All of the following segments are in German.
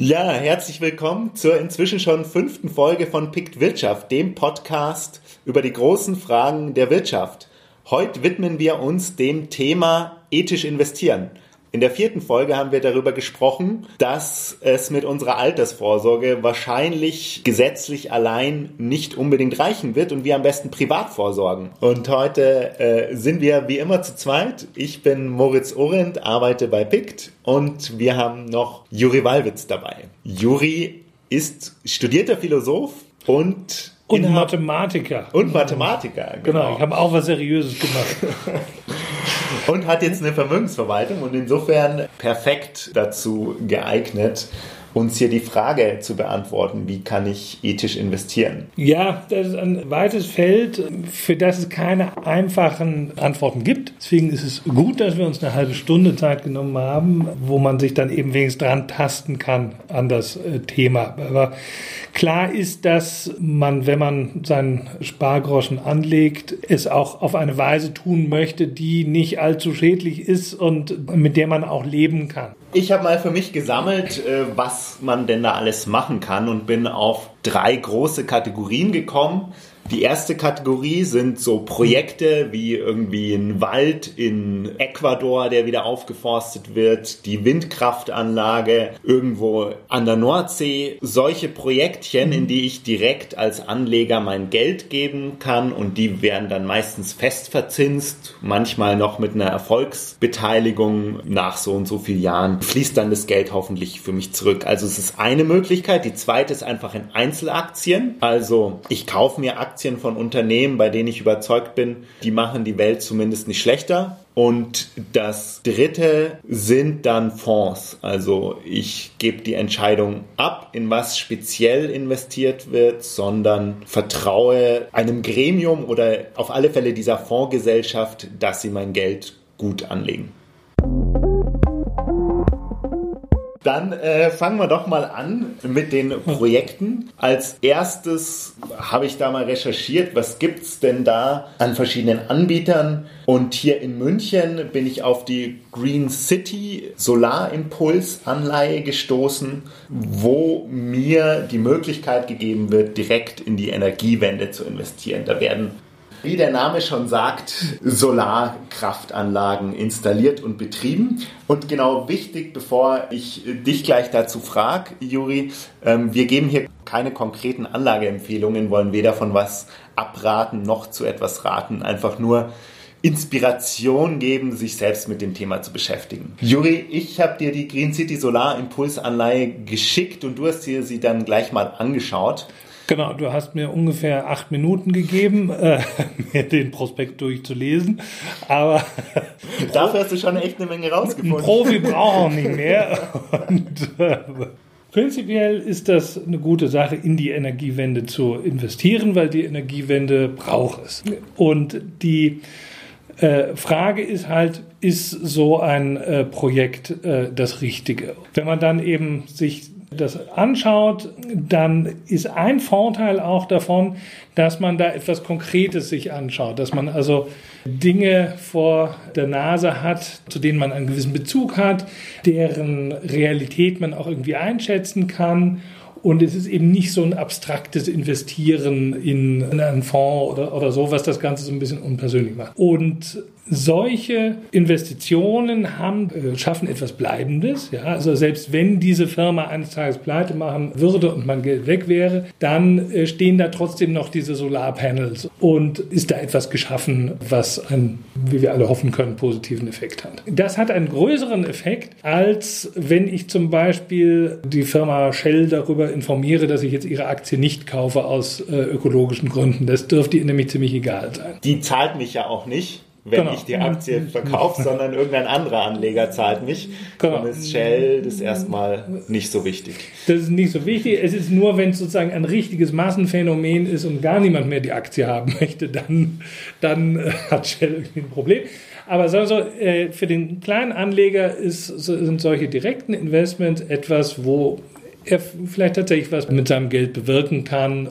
Ja, herzlich willkommen zur inzwischen schon fünften Folge von Pict Wirtschaft, dem Podcast über die großen Fragen der Wirtschaft. Heute widmen wir uns dem Thema ethisch investieren. In der vierten Folge haben wir darüber gesprochen, dass es mit unserer Altersvorsorge wahrscheinlich gesetzlich allein nicht unbedingt reichen wird und wir am besten privat vorsorgen. Und heute äh, sind wir wie immer zu zweit. Ich bin Moritz Orendt, arbeite bei PICT und wir haben noch Juri Wallwitz dabei. Juri ist studierter Philosoph und und Mathematiker. Und Mathematiker, genau. genau ich habe auch was Seriöses gemacht. und hat jetzt eine Vermögensverwaltung und insofern perfekt dazu geeignet, uns hier die Frage zu beantworten, wie kann ich ethisch investieren? Ja, das ist ein weites Feld, für das es keine einfachen Antworten gibt. Deswegen ist es gut, dass wir uns eine halbe Stunde Zeit genommen haben, wo man sich dann eben wenigstens dran tasten kann an das äh, Thema. Aber klar ist, dass man, wenn man seinen Spargroschen anlegt, es auch auf eine Weise tun möchte, die nicht allzu schädlich ist und mit der man auch leben kann. Ich habe mal für mich gesammelt, äh, was man denn da alles machen kann und bin auf drei große Kategorien gekommen. Die erste Kategorie sind so Projekte wie irgendwie ein Wald in Ecuador, der wieder aufgeforstet wird, die Windkraftanlage irgendwo an der Nordsee. Solche Projektchen, in die ich direkt als Anleger mein Geld geben kann und die werden dann meistens fest verzinst, manchmal noch mit einer Erfolgsbeteiligung nach so und so vielen Jahren fließt dann das Geld hoffentlich für mich zurück. Also es ist eine Möglichkeit. Die zweite ist einfach in Einzelaktien. Also ich kaufe mir Aktien Aktien von Unternehmen, bei denen ich überzeugt bin, die machen die Welt zumindest nicht schlechter. Und das dritte sind dann Fonds. Also ich gebe die Entscheidung ab, in was speziell investiert wird, sondern vertraue einem Gremium oder auf alle Fälle dieser Fondsgesellschaft, dass sie mein Geld gut anlegen. Dann äh, fangen wir doch mal an mit den Projekten. Als erstes habe ich da mal recherchiert, was gibt es denn da an verschiedenen Anbietern. Und hier in München bin ich auf die Green City Solarimpulsanleihe gestoßen, wo mir die Möglichkeit gegeben wird, direkt in die Energiewende zu investieren. Da werden wie der Name schon sagt, Solarkraftanlagen installiert und betrieben. Und genau wichtig, bevor ich dich gleich dazu frage, Juri, ähm, wir geben hier keine konkreten Anlageempfehlungen, wollen weder von was abraten noch zu etwas raten, einfach nur Inspiration geben, sich selbst mit dem Thema zu beschäftigen. Juri, ich habe dir die Green City Solar Impulsanleihe geschickt und du hast dir sie dann gleich mal angeschaut. Genau, du hast mir ungefähr acht Minuten gegeben, äh, mir den Prospekt durchzulesen. Aber dafür hast du schon echt eine Menge rausgefunden. Ein Profi braucht auch nicht mehr. Und, äh, Prinzipiell ist das eine gute Sache, in die Energiewende zu investieren, weil die Energiewende braucht es. Und die äh, Frage ist halt, ist so ein äh, Projekt äh, das Richtige? Wenn man dann eben sich das anschaut, dann ist ein Vorteil auch davon, dass man da etwas Konkretes sich anschaut, dass man also Dinge vor der Nase hat, zu denen man einen gewissen Bezug hat, deren Realität man auch irgendwie einschätzen kann und es ist eben nicht so ein abstraktes Investieren in einen Fonds oder, oder so, was das Ganze so ein bisschen unpersönlich macht. Und solche Investitionen haben, äh, schaffen etwas Bleibendes. Ja? Also selbst wenn diese Firma eines Tages pleite machen würde und mein Geld weg wäre, dann äh, stehen da trotzdem noch diese Solarpanels und ist da etwas geschaffen, was einen, wie wir alle hoffen können, positiven Effekt hat. Das hat einen größeren Effekt, als wenn ich zum Beispiel die Firma Shell darüber informiere, dass ich jetzt ihre Aktie nicht kaufe aus äh, ökologischen Gründen. Das dürfte ihr nämlich ziemlich egal sein. Die zahlt mich ja auch nicht wenn genau. ich die Aktie verkaufe, sondern irgendein anderer Anleger zahlt mich. Genau. Dann ist Shell das erstmal nicht so wichtig. Das ist nicht so wichtig. Es ist nur, wenn es sozusagen ein richtiges Massenphänomen ist und gar niemand mehr die Aktie haben möchte, dann, dann äh, hat Shell irgendwie ein Problem. Aber so, so, äh, für den kleinen Anleger ist, sind solche direkten Investments etwas, wo er vielleicht tatsächlich was mit seinem Geld bewirken kann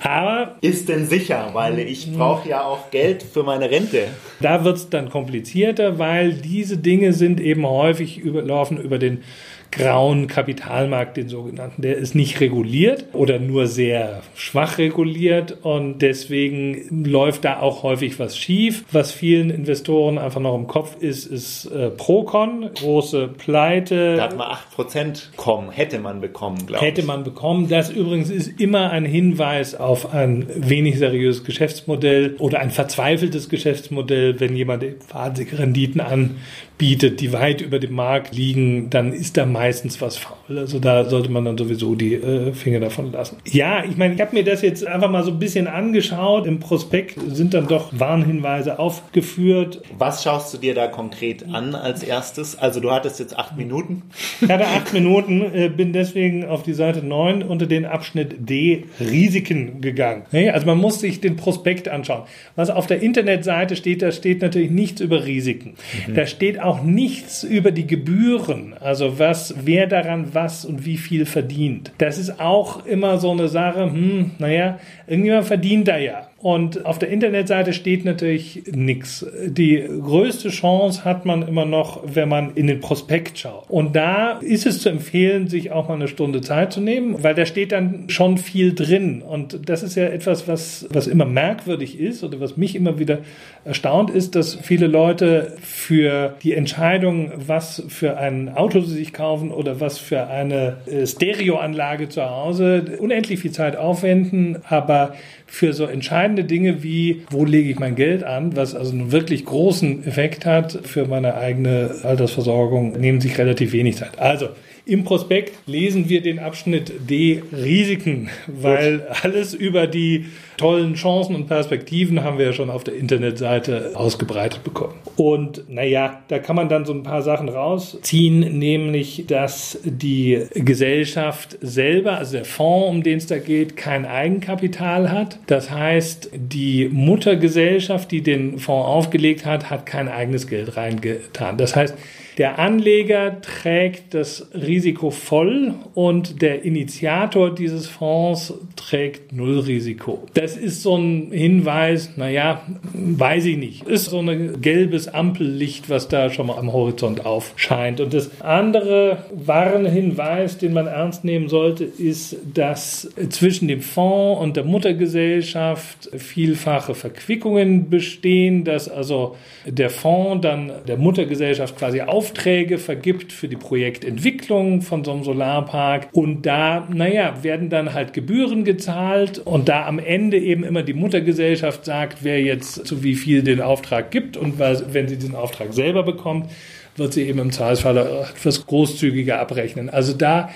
aber ist denn sicher, weil ich brauche ja auch Geld für meine Rente. Da wird es dann komplizierter, weil diese Dinge sind eben häufig über, laufen über den grauen Kapitalmarkt, den sogenannten. Der ist nicht reguliert oder nur sehr schwach reguliert und deswegen läuft da auch häufig was schief. Was vielen Investoren einfach noch im Kopf ist, ist äh, Procon, große Pleite. Da hat man 8% kommen, hätte man bekommen, glaube ich. Hätte man bekommen. Das übrigens ist immer ein Hinweis auf ein wenig seriöses Geschäftsmodell oder ein verzweifeltes Geschäftsmodell, wenn jemand wahnsinnige Renditen anbietet, die weit über dem Markt liegen, dann ist da meistens was faul. Also da sollte man dann sowieso die äh, Finger davon lassen. Ja, ich meine, ich habe mir das jetzt einfach mal so ein bisschen angeschaut. Im Prospekt sind dann doch Warnhinweise aufgeführt. Was schaust du dir da konkret an als erstes? Also du hattest jetzt acht Minuten. Ich hatte acht Minuten, äh, bin deswegen auf die Seite 9 unter den Abschnitt D Risiken gegangen. Also man muss sich den Prospekt anschauen. Was auf der Internetseite steht, da steht natürlich nichts über Risiken. Mhm. Da steht auch nichts über die Gebühren. Also was, wer daran was und wie viel verdient. Das ist auch immer so eine Sache, hm, naja, irgendjemand verdient da ja. Und auf der Internetseite steht natürlich nichts. Die größte Chance hat man immer noch, wenn man in den Prospekt schaut. Und da ist es zu empfehlen, sich auch mal eine Stunde Zeit zu nehmen, weil da steht dann schon viel drin. Und das ist ja etwas, was, was immer merkwürdig ist oder was mich immer wieder erstaunt ist, dass viele Leute für die Entscheidung, was für ein Auto sie sich kaufen oder was für eine äh, Stereoanlage zu Hause unendlich viel Zeit aufwenden, aber für so entscheidende Dinge wie, wo lege ich mein Geld an, was also einen wirklich großen Effekt hat für meine eigene Altersversorgung, nehmen sich relativ wenig Zeit. Also, im Prospekt lesen wir den Abschnitt D Risiken, weil alles über die tollen Chancen und Perspektiven haben wir ja schon auf der Internetseite ausgebreitet bekommen. Und naja, da kann man dann so ein paar Sachen rausziehen, nämlich, dass die Gesellschaft selber, also der Fonds, um den es da geht, kein Eigenkapital hat. Das heißt, die Muttergesellschaft, die den Fonds aufgelegt hat, hat kein eigenes Geld reingetan. Das heißt, der Anleger trägt das Risiko voll und der Initiator dieses Fonds trägt Nullrisiko. Das ist so ein Hinweis, naja, weiß ich nicht. Ist so ein gelbes Ampellicht, was da schon mal am Horizont aufscheint. Und das andere Warnhinweis, den man ernst nehmen sollte, ist, dass zwischen dem Fonds und der Muttergesellschaft vielfache Verquickungen bestehen, dass also der Fonds dann der Muttergesellschaft quasi auf Aufträge vergibt für die Projektentwicklung von so einem Solarpark. Und da, naja, werden dann halt Gebühren gezahlt und da am Ende eben immer die Muttergesellschaft sagt, wer jetzt zu wie viel den Auftrag gibt und wenn sie diesen Auftrag selber bekommt, wird sie eben im Zahlfall etwas großzügiger abrechnen. Also da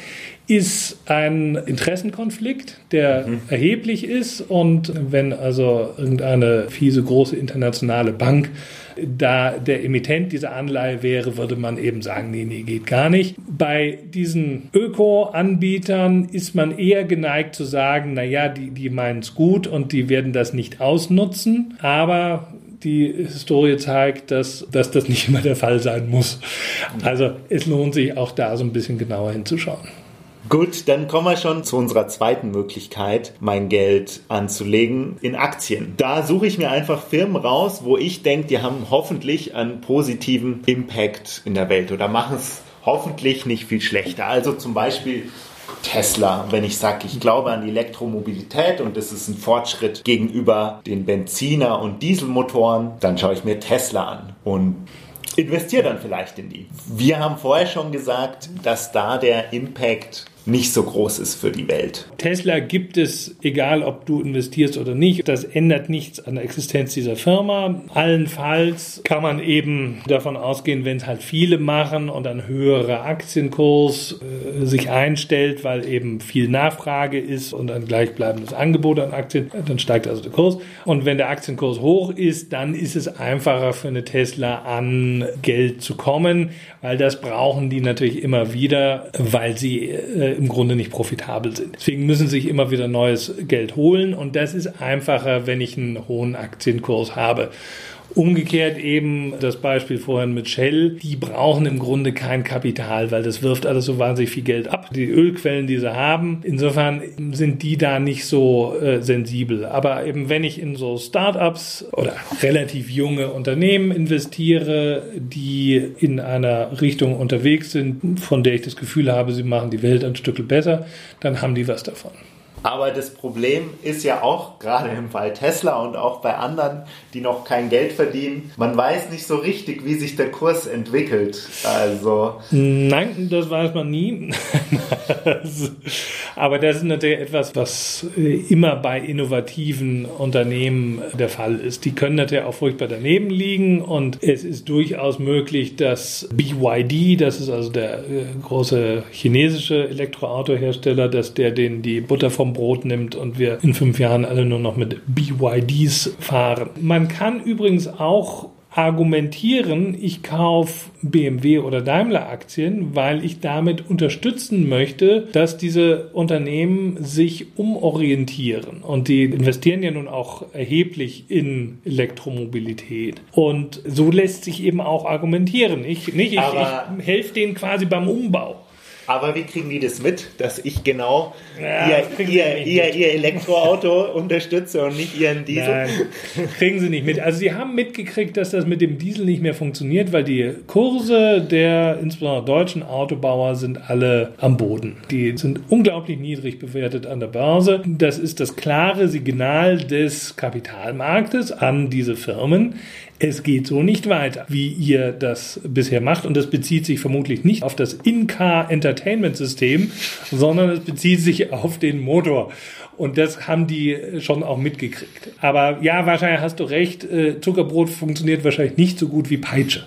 ist ein Interessenkonflikt, der mhm. erheblich ist und wenn also irgendeine fiese große internationale Bank da der Emittent dieser Anleihe wäre, würde man eben sagen, nee, nee, geht gar nicht. Bei diesen Öko-Anbietern ist man eher geneigt zu sagen, naja, die, die meinen es gut und die werden das nicht ausnutzen, aber die Historie zeigt, dass, dass das nicht immer der Fall sein muss. Also es lohnt sich auch da so ein bisschen genauer hinzuschauen. Gut, dann kommen wir schon zu unserer zweiten Möglichkeit, mein Geld anzulegen in Aktien. Da suche ich mir einfach Firmen raus, wo ich denke, die haben hoffentlich einen positiven Impact in der Welt oder machen es hoffentlich nicht viel schlechter. Also zum Beispiel Tesla, wenn ich sage, ich glaube an die Elektromobilität und das ist ein Fortschritt gegenüber den Benziner- und Dieselmotoren, dann schaue ich mir Tesla an und investiere dann vielleicht in die. Wir haben vorher schon gesagt, dass da der Impact nicht so groß ist für die Welt. Tesla gibt es, egal ob du investierst oder nicht. Das ändert nichts an der Existenz dieser Firma. Allenfalls kann man eben davon ausgehen, wenn es halt viele machen und ein höherer Aktienkurs äh, sich einstellt, weil eben viel Nachfrage ist und ein gleichbleibendes Angebot an Aktien, dann steigt also der Kurs. Und wenn der Aktienkurs hoch ist, dann ist es einfacher für eine Tesla an Geld zu kommen, weil das brauchen die natürlich immer wieder, weil sie äh, im Grunde nicht profitabel sind. Deswegen müssen sie sich immer wieder neues Geld holen und das ist einfacher, wenn ich einen hohen Aktienkurs habe. Umgekehrt eben das Beispiel vorhin mit Shell, die brauchen im Grunde kein Kapital, weil das wirft alles so wahnsinnig viel Geld ab. Die Ölquellen, die sie haben, insofern sind die da nicht so äh, sensibel. Aber eben wenn ich in so Startups oder relativ junge Unternehmen investiere, die in einer Richtung unterwegs sind, von der ich das Gefühl habe, sie machen die Welt ein Stück besser, dann haben die was davon. Aber das Problem ist ja auch, gerade im Fall Tesla und auch bei anderen, die noch kein Geld verdienen, man weiß nicht so richtig, wie sich der Kurs entwickelt. Also. Nein, das weiß man nie. Aber das ist natürlich etwas, was äh, immer bei innovativen Unternehmen der Fall ist. Die können natürlich auch furchtbar daneben liegen und es ist durchaus möglich, dass BYD, das ist also der äh, große chinesische Elektroautohersteller, dass der den die Butter vom Brot nimmt und wir in fünf Jahren alle nur noch mit BYDs fahren. Man kann übrigens auch argumentieren, ich kaufe BMW oder Daimler Aktien, weil ich damit unterstützen möchte, dass diese Unternehmen sich umorientieren. Und die investieren ja nun auch erheblich in Elektromobilität. Und so lässt sich eben auch argumentieren. Ich, nicht, ich, ich helfe denen quasi beim Umbau. Aber wie kriegen die das mit, dass ich genau ja, ihr, ihr, ihr, ihr, Elektroauto unterstütze und nicht ihren Diesel? Nein, kriegen sie nicht mit. Also sie haben mitgekriegt, dass das mit dem Diesel nicht mehr funktioniert, weil die Kurse der insbesondere deutschen Autobauer sind alle am Boden. Die sind unglaublich niedrig bewertet an der Börse. Das ist das klare Signal des Kapitalmarktes an diese Firmen es geht so nicht weiter, wie ihr das bisher macht. Und das bezieht sich vermutlich nicht auf das In-Car Entertainment System, sondern es bezieht sich auf den Motor. Und das haben die schon auch mitgekriegt. Aber ja, wahrscheinlich hast du recht, äh, Zuckerbrot funktioniert wahrscheinlich nicht so gut wie Peitsche.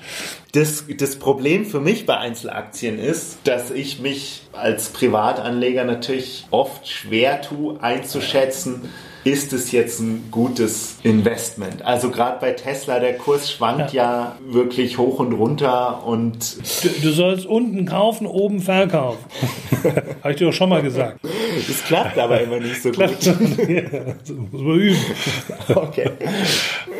Das, das Problem für mich bei Einzelaktien ist, dass ich mich als Privatanleger natürlich oft schwer tue einzuschätzen, ist es jetzt ein gutes Investment? Also gerade bei Tesla, der Kurs schwankt ja. ja, wirklich hoch und runter und... Du, du sollst unten kaufen, oben verkaufen. Habe ich dir doch schon mal gesagt. Das klappt aber immer nicht so gut. ja, das muss man üben. Okay.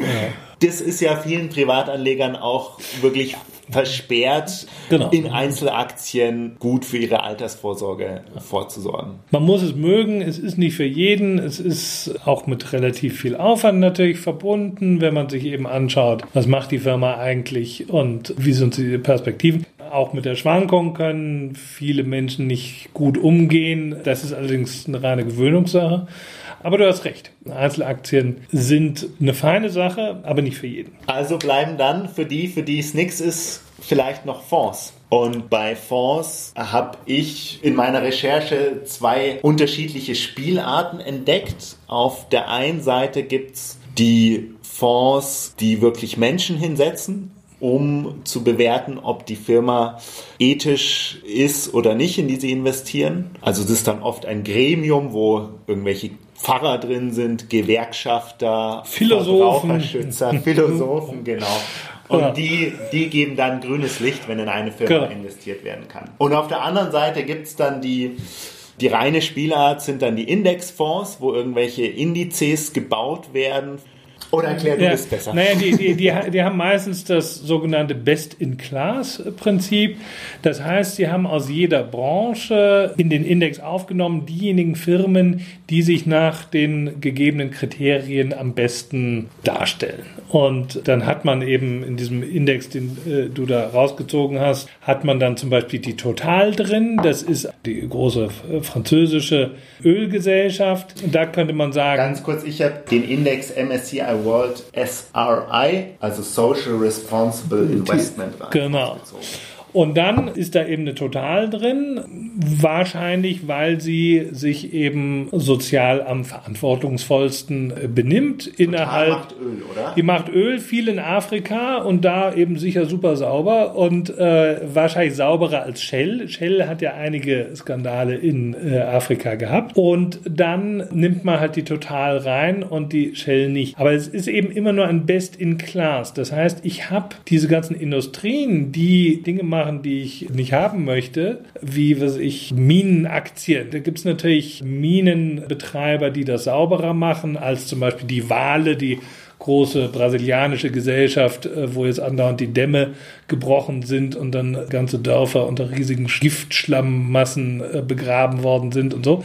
Ja. Das ist ja vielen Privatanlegern auch wirklich versperrt, genau. in Einzelaktien gut für ihre Altersvorsorge vorzusorgen. Man muss es mögen, es ist nicht für jeden, es ist auch mit relativ viel Aufwand natürlich verbunden, wenn man sich eben anschaut, was macht die Firma eigentlich und wie sind die Perspektiven. Auch mit der Schwankung können viele Menschen nicht gut umgehen. Das ist allerdings eine reine Gewöhnungssache. Aber du hast recht. Einzelaktien sind eine feine Sache, aber nicht für jeden. Also bleiben dann für die, für die es nichts ist, vielleicht noch Fonds. Und bei Fonds habe ich in meiner Recherche zwei unterschiedliche Spielarten entdeckt. Auf der einen Seite gibt es die Fonds, die wirklich Menschen hinsetzen, um zu bewerten, ob die Firma ethisch ist oder nicht, in die sie investieren. Also es ist dann oft ein Gremium, wo irgendwelche Pfarrer drin sind, Gewerkschafter, Philosophen, Verbraucherschützer, Philosophen, genau. Und ja. die, die geben dann grünes Licht, wenn in eine Firma genau. investiert werden kann. Und auf der anderen Seite gibt es dann die, die reine Spielart sind dann die Indexfonds, wo irgendwelche Indizes gebaut werden oder erklär du ja, das besser. Naja, die, die, die, die haben meistens das sogenannte Best-in-Class-Prinzip. Das heißt, sie haben aus jeder Branche in den Index aufgenommen diejenigen Firmen, die sich nach den gegebenen Kriterien am besten darstellen. Und dann hat man eben in diesem Index, den äh, du da rausgezogen hast, hat man dann zum Beispiel die Total drin. Das ist die große französische Ölgesellschaft. Da könnte man sagen. Ganz kurz, ich habe den Index MSCI World SRI, also Social Responsible Investment. Genau. Und dann ist da eben eine Total drin, wahrscheinlich weil sie sich eben sozial am verantwortungsvollsten äh, benimmt innerhalb. Die macht Öl, oder? Die macht Öl, viel in Afrika und da eben sicher super sauber und äh, wahrscheinlich sauberer als Shell. Shell hat ja einige Skandale in äh, Afrika gehabt und dann nimmt man halt die Total rein und die Shell nicht. Aber es ist eben immer nur ein Best in Class. Das heißt, ich habe diese ganzen Industrien, die Dinge machen, machen, die ich nicht haben möchte, wie was ich Minenaktien. Da gibt es natürlich Minenbetreiber, die das sauberer machen, als zum Beispiel die Wale, die große brasilianische Gesellschaft, äh, wo jetzt andauernd die Dämme gebrochen sind und dann ganze Dörfer unter riesigen Giftschlammmassen äh, begraben worden sind und so.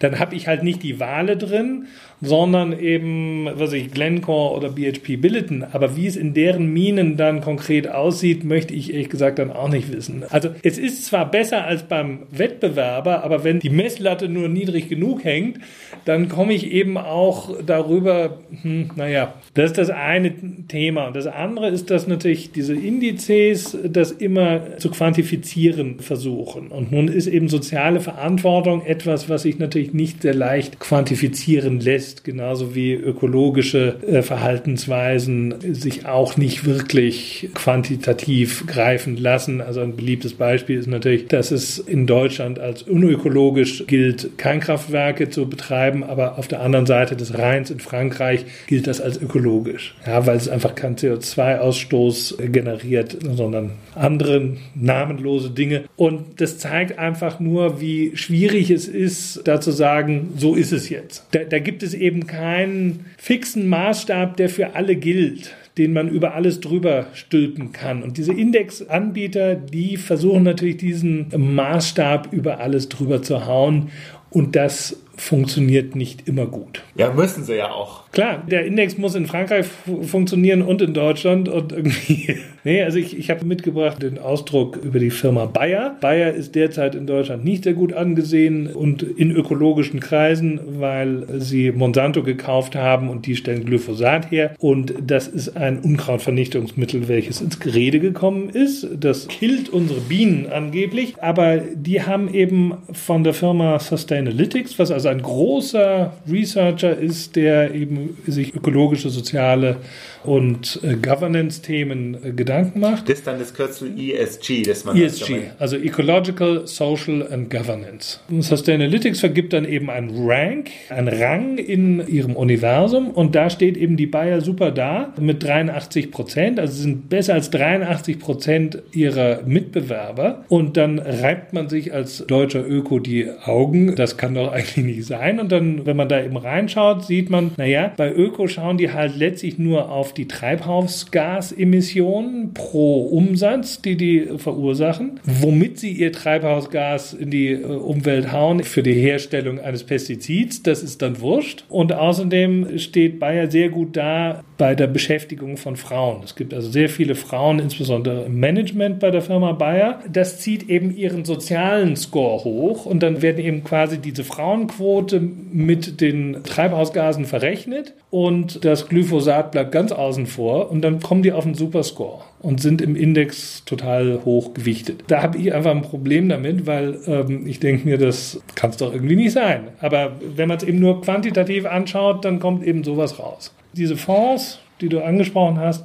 Dann habe ich halt nicht die Wale drin sondern eben, was ich, Glencore oder BHP Billiton. Aber wie es in deren Minen dann konkret aussieht, möchte ich ehrlich gesagt dann auch nicht wissen. Also es ist zwar besser als beim Wettbewerber, aber wenn die Messlatte nur niedrig genug hängt, dann komme ich eben auch darüber, hm, naja, das ist das eine Thema. Und das andere ist, dass natürlich diese Indizes das immer zu quantifizieren versuchen. Und nun ist eben soziale Verantwortung etwas, was sich natürlich nicht sehr leicht quantifizieren lässt ist, genauso wie ökologische äh, Verhaltensweisen sich auch nicht wirklich quantitativ greifen lassen. Also ein beliebtes Beispiel ist natürlich, dass es in Deutschland als unökologisch gilt, Kernkraftwerke zu betreiben, aber auf der anderen Seite des Rheins in Frankreich gilt das als ökologisch. Ja, weil es einfach keinen CO2-Ausstoß generiert, sondern andere namenlose Dinge. Und das zeigt einfach nur, wie schwierig es ist, da zu sagen, so ist es jetzt. Da, da gibt es eben keinen fixen Maßstab, der für alle gilt den man über alles drüber stülpen kann. Und diese Indexanbieter, die versuchen natürlich diesen Maßstab über alles drüber zu hauen. Und das funktioniert nicht immer gut. Ja, müssen sie ja auch. Klar, der Index muss in Frankreich funktionieren und in Deutschland und irgendwie. Nee, also ich, ich habe mitgebracht den Ausdruck über die Firma Bayer. Bayer ist derzeit in Deutschland nicht sehr gut angesehen und in ökologischen Kreisen, weil sie Monsanto gekauft haben und die stellen Glyphosat her. Und das ist ein Unkrautvernichtungsmittel, welches ins Gerede gekommen ist. Das killt unsere Bienen angeblich, aber die haben eben von der Firma Sustainalytics, was also ein großer Researcher ist, der eben sich ökologische, soziale und äh, Governance-Themen äh, Gedanken macht. Das ist dann das Kürzel ESG, das man ESG, also Ecological, Social and Governance. Und Sustainalytics vergibt dann eben einen Rank, einen Rang in ihrem Universum. Und da steht eben die Bayer super da mit 83 Prozent, also sind besser als 83 Prozent ihrer Mitbewerber. Und dann reibt man sich als deutscher Öko die Augen, das kann doch eigentlich nicht sein. Und dann, wenn man da eben reinschaut, sieht man, naja, bei Öko schauen die halt letztlich nur auf die Treibhausgasemissionen pro Umsatz, die die verursachen, womit sie ihr Treibhausgas in die äh, Umwelt hauen für die Herstellung eines Pestizids. Das ist dann wurscht. Und außerdem steht Bayer sehr gut da bei der Beschäftigung von Frauen. Es gibt also sehr viele Frauen, insbesondere im Management bei der Firma Bayer. Das zieht eben ihren sozialen Score hoch und dann werden eben quasi diese Frauenquote mit den Treibhausgasen verrechnet und das Glyphosat bleibt ganz außen vor und dann kommen die auf einen Superscore und sind im Index total hoch gewichtet. Da habe ich einfach ein Problem damit, weil ähm, ich denke mir, das kann es doch irgendwie nicht sein. Aber wenn man es eben nur quantitativ anschaut, dann kommt eben sowas raus. Diese Fonds, die du angesprochen hast,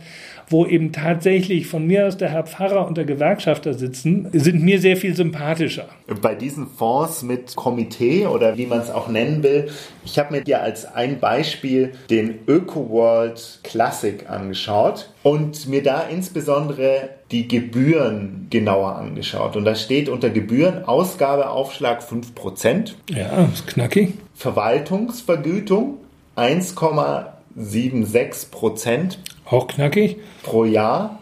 wo eben tatsächlich von mir aus der Herr Pfarrer und der Gewerkschafter sitzen, sind mir sehr viel sympathischer. Bei diesen Fonds mit Komitee oder wie man es auch nennen will, ich habe mir dir als ein Beispiel den ÖkoWorld Classic angeschaut und mir da insbesondere die Gebühren genauer angeschaut. Und da steht unter Gebühren Ausgabeaufschlag 5%. Ja, ist knackig. Verwaltungsvergütung 1,76 Prozent. Auch knackig. Pro Jahr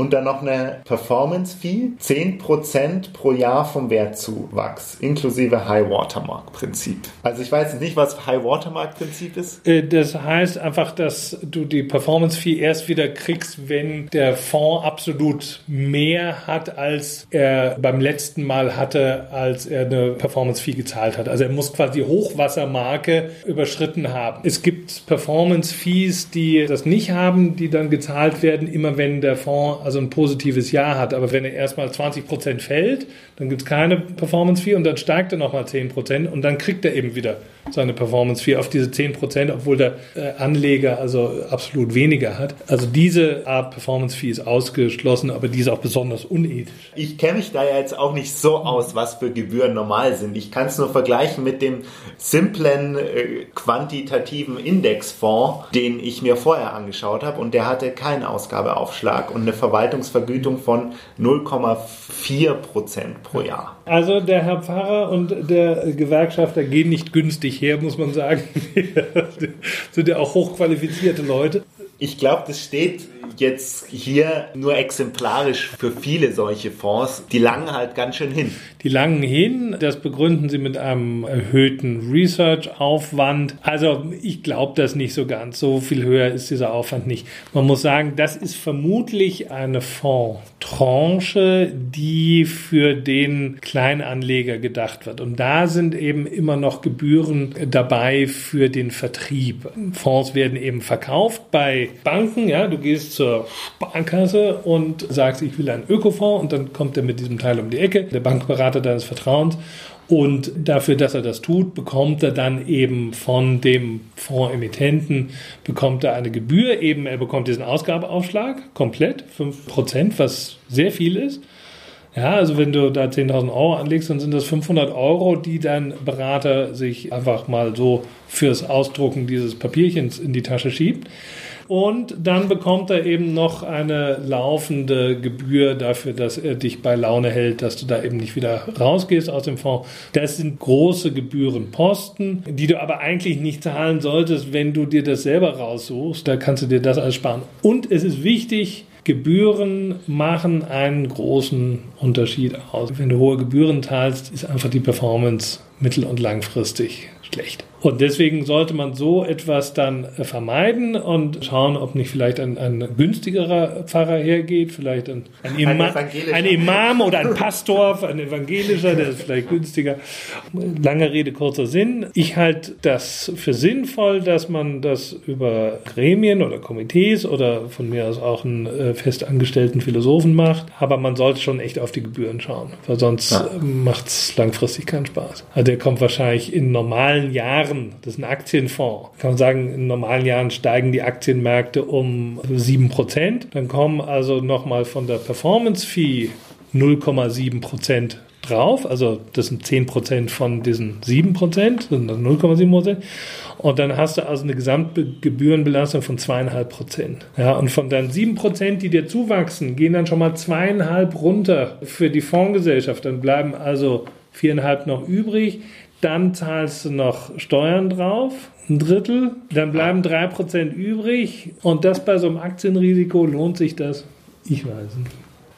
und dann noch eine Performance-Fee, 10% pro Jahr vom Wertzuwachs, inklusive High-Watermark-Prinzip. Also ich weiß nicht, was High-Watermark-Prinzip ist. Äh, das heißt einfach, dass du die Performance-Fee erst wieder kriegst, wenn der Fonds absolut mehr hat, als er beim letzten Mal hatte, als er eine Performance-Fee gezahlt hat. Also er muss quasi Hochwassermarke überschritten haben. Es gibt Performance-Fees, die das nicht haben, die dann gezahlt werden, immer wenn der Fonds also ein positives Jahr hat. Aber wenn er erstmal 20 Prozent fällt, dann gibt es keine Performance-Fee und dann steigt er nochmal 10 Prozent und dann kriegt er eben wieder seine Performance-Fee auf diese 10 Prozent, obwohl der äh, Anleger also absolut weniger hat. Also diese Art Performance-Fee ist ausgeschlossen, aber die ist auch besonders unethisch. Ich kenne mich da ja jetzt auch nicht so aus, was für Gebühren normal sind. Ich kann es nur vergleichen mit dem simplen äh, quantitativen Indexfonds, den ich mir vorher angeschaut habe und der hatte keinen Ausgabeaufschlag und eine Verwaltungsvergütung von 0,4 Prozent pro Jahr. Also der Herr Pfarrer und der Gewerkschafter gehen nicht günstig her, muss man sagen. sind ja auch hochqualifizierte Leute. Ich glaube, das steht jetzt hier nur exemplarisch für viele solche Fonds. Die langen halt ganz schön hin. Die langen hin, das begründen sie mit einem erhöhten Research-Aufwand. Also ich glaube das nicht so ganz. So viel höher ist dieser Aufwand nicht. Man muss sagen, das ist vermutlich eine Fondstranche, die für den Kleinanleger gedacht wird. Und da sind eben immer noch Gebühren dabei für den Vertrieb. Fonds werden eben verkauft bei Banken. Ja, du gehst zur Sparkasse und sagst, ich will einen Ökofonds und dann kommt er mit diesem Teil um die Ecke, der Bankberater deines Vertrauens. Und dafür, dass er das tut, bekommt er dann eben von dem Fondsemittenten, bekommt er eine Gebühr, eben er bekommt diesen Ausgabeaufschlag komplett, 5%, was sehr viel ist. Ja, also wenn du da 10.000 Euro anlegst, dann sind das 500 Euro, die dein Berater sich einfach mal so fürs Ausdrucken dieses Papierchens in die Tasche schiebt. Und dann bekommt er eben noch eine laufende Gebühr dafür, dass er dich bei Laune hält, dass du da eben nicht wieder rausgehst aus dem Fonds. Das sind große Gebührenposten, die du aber eigentlich nicht zahlen solltest, wenn du dir das selber raussuchst. Da kannst du dir das alles sparen. Und es ist wichtig, Gebühren machen einen großen Unterschied aus. Wenn du hohe Gebühren zahlst, ist einfach die Performance mittel- und langfristig schlecht. Und deswegen sollte man so etwas dann vermeiden und schauen, ob nicht vielleicht ein, ein günstigerer Pfarrer hergeht, vielleicht ein, ein, Ima ein Imam oder ein Pastor, ein evangelischer, der ist vielleicht günstiger. Lange Rede, kurzer Sinn. Ich halte das für sinnvoll, dass man das über Gremien oder Komitees oder von mir aus auch einen äh, festangestellten Philosophen macht. Aber man sollte schon echt auf die Gebühren schauen, weil sonst ja. macht es langfristig keinen Spaß. Also der kommt wahrscheinlich in normalen Jahren Jahren, das ist ein Aktienfonds, kann man sagen, in normalen Jahren steigen die Aktienmärkte um 7%. Dann kommen also nochmal von der Performance-Fee 0,7% drauf. Also das sind 10% von diesen 7%, sind dann 0,7%. Und dann hast du also eine Gesamtgebührenbelastung von zweieinhalb Prozent. Ja, und von deinen sieben Prozent, die dir zuwachsen, gehen dann schon mal zweieinhalb runter für die Fondsgesellschaft. Dann bleiben also viereinhalb noch übrig. Dann zahlst du noch Steuern drauf, ein Drittel. Dann bleiben drei Prozent übrig. Und das bei so einem Aktienrisiko lohnt sich das? Ich weiß nicht.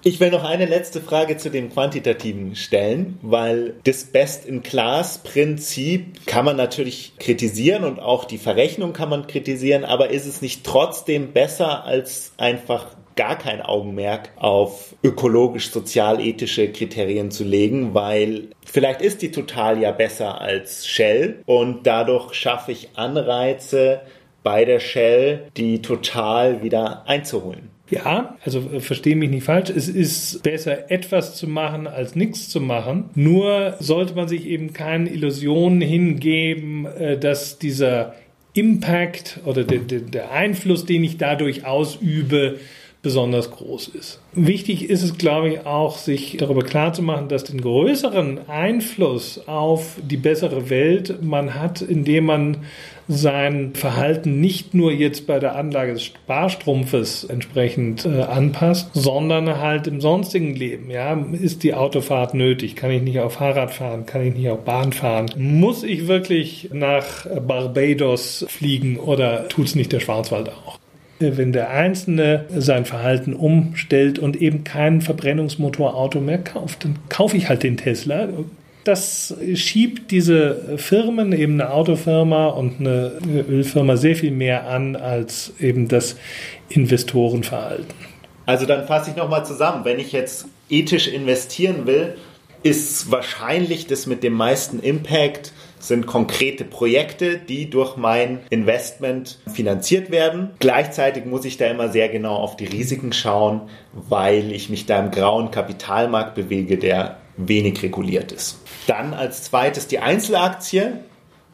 Ich will noch eine letzte Frage zu dem Quantitativen stellen, weil das Best-in-Class-Prinzip kann man natürlich kritisieren und auch die Verrechnung kann man kritisieren, aber ist es nicht trotzdem besser als einfach gar kein Augenmerk auf ökologisch-sozial-ethische Kriterien zu legen, weil vielleicht ist die Total ja besser als Shell und dadurch schaffe ich Anreize bei der Shell, die Total wieder einzuholen. Ja, also äh, verstehe mich nicht falsch. Es ist besser, etwas zu machen, als nichts zu machen. Nur sollte man sich eben keine Illusionen hingeben, äh, dass dieser Impact oder der, der Einfluss, den ich dadurch ausübe, besonders groß ist. Wichtig ist es, glaube ich, auch, sich darüber klarzumachen, dass den größeren Einfluss auf die bessere Welt man hat, indem man sein Verhalten nicht nur jetzt bei der Anlage des Sparstrumpfes entsprechend äh, anpasst, sondern halt im sonstigen Leben. Ja, ist die Autofahrt nötig? Kann ich nicht auf Fahrrad fahren? Kann ich nicht auf Bahn fahren? Muss ich wirklich nach Barbados fliegen oder tut es nicht der Schwarzwald auch? Wenn der Einzelne sein Verhalten umstellt und eben kein Verbrennungsmotorauto mehr kauft, dann kaufe ich halt den Tesla. Das schiebt diese Firmen, eben eine Autofirma und eine Ölfirma, sehr viel mehr an als eben das Investorenverhalten. Also dann fasse ich nochmal zusammen. Wenn ich jetzt ethisch investieren will, ist wahrscheinlich das mit dem meisten Impact sind konkrete Projekte, die durch mein Investment finanziert werden. Gleichzeitig muss ich da immer sehr genau auf die Risiken schauen, weil ich mich da im grauen Kapitalmarkt bewege, der wenig reguliert ist. Dann als zweites die Einzelaktie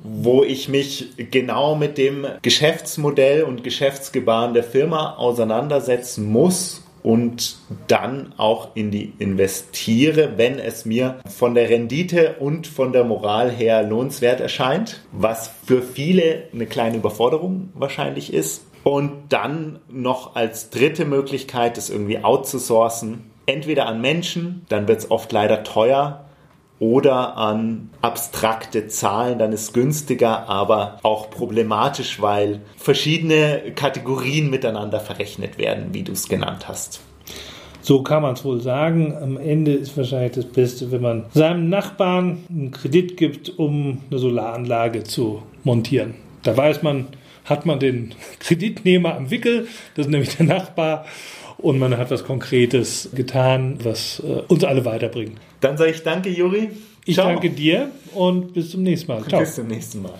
wo ich mich genau mit dem Geschäftsmodell und Geschäftsgebaren der Firma auseinandersetzen muss und dann auch in die investiere, wenn es mir von der Rendite und von der Moral her lohnenswert erscheint, was für viele eine kleine Überforderung wahrscheinlich ist. Und dann noch als dritte Möglichkeit, das irgendwie outzusourcen, entweder an Menschen, dann wird es oft leider teuer, oder an abstrakte Zahlen, dann ist günstiger, aber auch problematisch, weil verschiedene Kategorien miteinander verrechnet werden, wie du es genannt hast. So kann man es wohl sagen. Am Ende ist wahrscheinlich das Beste, wenn man seinem Nachbarn einen Kredit gibt, um eine Solaranlage zu montieren. Da weiß man, hat man den Kreditnehmer am Wickel, das ist nämlich der Nachbar, und man hat was Konkretes getan, was äh, uns alle weiterbringt. Dann sage ich danke, Juri. Ich Ciao. danke dir und bis zum nächsten Mal. Ciao. Bis zum nächsten Mal.